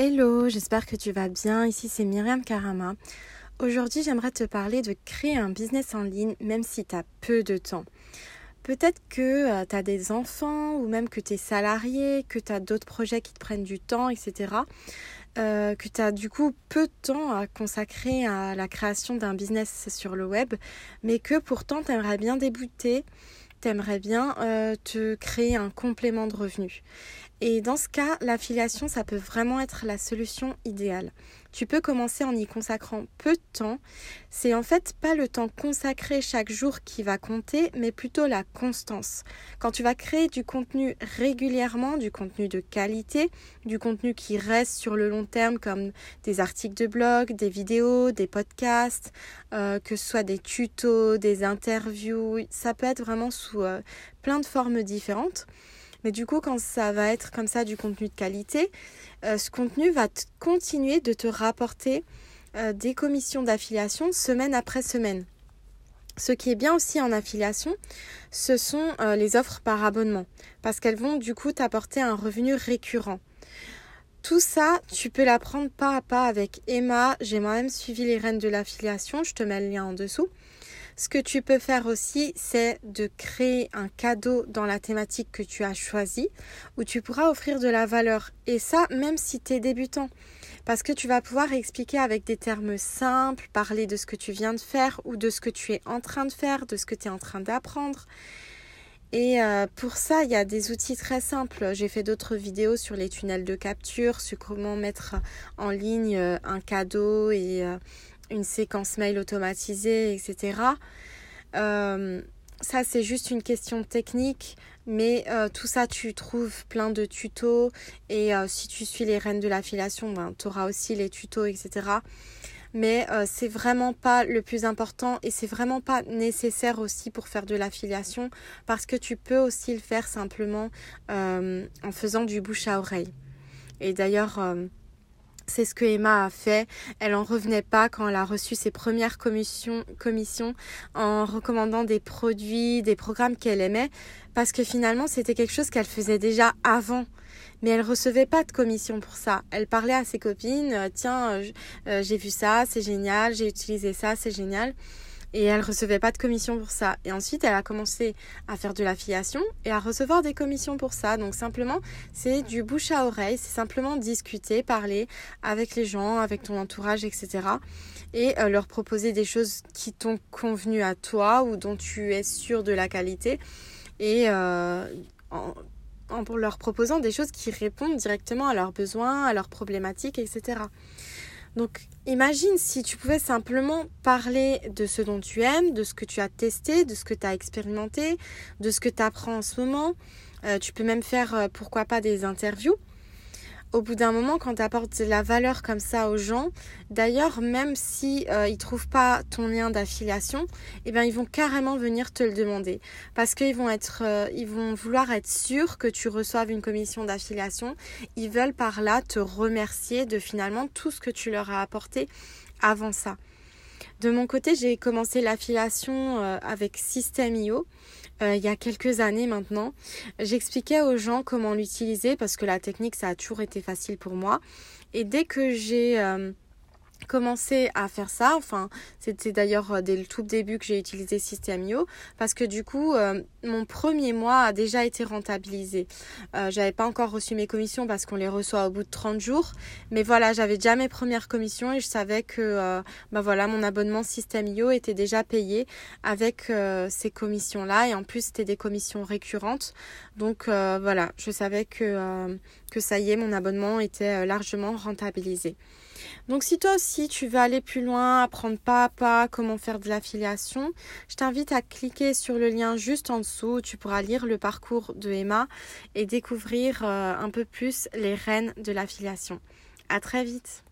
Hello, j'espère que tu vas bien. Ici c'est Myriam Karama. Aujourd'hui j'aimerais te parler de créer un business en ligne même si tu as peu de temps. Peut-être que euh, tu as des enfants ou même que tu es salarié, que tu as d'autres projets qui te prennent du temps, etc. Euh, que tu as du coup peu de temps à consacrer à la création d'un business sur le web, mais que pourtant tu aimerais bien débuter, tu aimerais bien euh, te créer un complément de revenus. Et dans ce cas, l'affiliation, ça peut vraiment être la solution idéale. Tu peux commencer en y consacrant peu de temps. C'est en fait pas le temps consacré chaque jour qui va compter, mais plutôt la constance. Quand tu vas créer du contenu régulièrement, du contenu de qualité, du contenu qui reste sur le long terme comme des articles de blog, des vidéos, des podcasts, euh, que ce soit des tutos, des interviews, ça peut être vraiment sous euh, plein de formes différentes. Mais du coup, quand ça va être comme ça du contenu de qualité, euh, ce contenu va continuer de te rapporter euh, des commissions d'affiliation semaine après semaine. Ce qui est bien aussi en affiliation, ce sont euh, les offres par abonnement, parce qu'elles vont du coup t'apporter un revenu récurrent. Tout ça, tu peux l'apprendre pas à pas avec Emma. J'ai moi-même suivi les rênes de l'affiliation, je te mets le lien en dessous. Ce que tu peux faire aussi, c'est de créer un cadeau dans la thématique que tu as choisie, où tu pourras offrir de la valeur. Et ça, même si tu es débutant. Parce que tu vas pouvoir expliquer avec des termes simples, parler de ce que tu viens de faire ou de ce que tu es en train de faire, de ce que tu es en train d'apprendre. Et euh, pour ça, il y a des outils très simples. J'ai fait d'autres vidéos sur les tunnels de capture, sur comment mettre en ligne euh, un cadeau et euh, une séquence mail automatisée, etc. Euh, ça, c'est juste une question technique, mais euh, tout ça, tu trouves plein de tutos. Et euh, si tu suis les rênes de l'affiliation, ben, tu auras aussi les tutos, etc. Mais c'est vraiment pas le plus important et c'est vraiment pas nécessaire aussi pour faire de l'affiliation parce que tu peux aussi le faire simplement en faisant du bouche à oreille. Et d'ailleurs, c'est ce que Emma a fait. Elle en revenait pas quand elle a reçu ses premières commissions, commissions en recommandant des produits, des programmes qu'elle aimait, parce que finalement c'était quelque chose qu'elle faisait déjà avant. Mais elle recevait pas de commission pour ça. Elle parlait à ses copines, euh, tiens, euh, euh, j'ai vu ça, c'est génial, j'ai utilisé ça, c'est génial et elle recevait pas de commission pour ça. Et ensuite, elle a commencé à faire de l'affiliation et à recevoir des commissions pour ça. Donc simplement, c'est du bouche à oreille, c'est simplement discuter, parler avec les gens, avec ton entourage, etc. Et euh, leur proposer des choses qui t'ont convenu à toi ou dont tu es sûr de la qualité. Et euh, en, en leur proposant des choses qui répondent directement à leurs besoins, à leurs problématiques, etc. Donc imagine si tu pouvais simplement parler de ce dont tu aimes, de ce que tu as testé, de ce que tu as expérimenté, de ce que tu apprends en ce moment. Euh, tu peux même faire, euh, pourquoi pas, des interviews au bout d'un moment, quand tu apportes de la valeur comme ça aux gens, d'ailleurs, même si euh, ils trouvent pas ton lien d'affiliation, eh bien, ils vont carrément venir te le demander parce qu'ils euh, vont vouloir être sûrs que tu reçoives une commission d'affiliation. Ils veulent par là te remercier de finalement tout ce que tu leur as apporté avant ça. De mon côté, j'ai commencé l'affiliation euh, avec System.io euh, il y a quelques années maintenant. J'expliquais aux gens comment l'utiliser parce que la technique, ça a toujours été facile pour moi. Et dès que j'ai... Euh, commencé à faire ça. Enfin, c'était d'ailleurs euh, dès le tout début que j'ai utilisé System.io parce que du coup, euh, mon premier mois a déjà été rentabilisé. Euh, j'avais pas encore reçu mes commissions parce qu'on les reçoit au bout de 30 jours. Mais voilà, j'avais déjà mes premières commissions et je savais que bah voilà, mon abonnement System.io était déjà payé avec ces commissions-là. Et en plus, c'était des commissions récurrentes. Donc voilà, je savais que, que ça y est, mon abonnement était largement rentabilisé. Donc si toi aussi tu veux aller plus loin, apprendre pas à pas comment faire de l'affiliation, je t'invite à cliquer sur le lien juste en dessous où tu pourras lire le parcours de Emma et découvrir euh, un peu plus les rênes de l'affiliation. À très vite.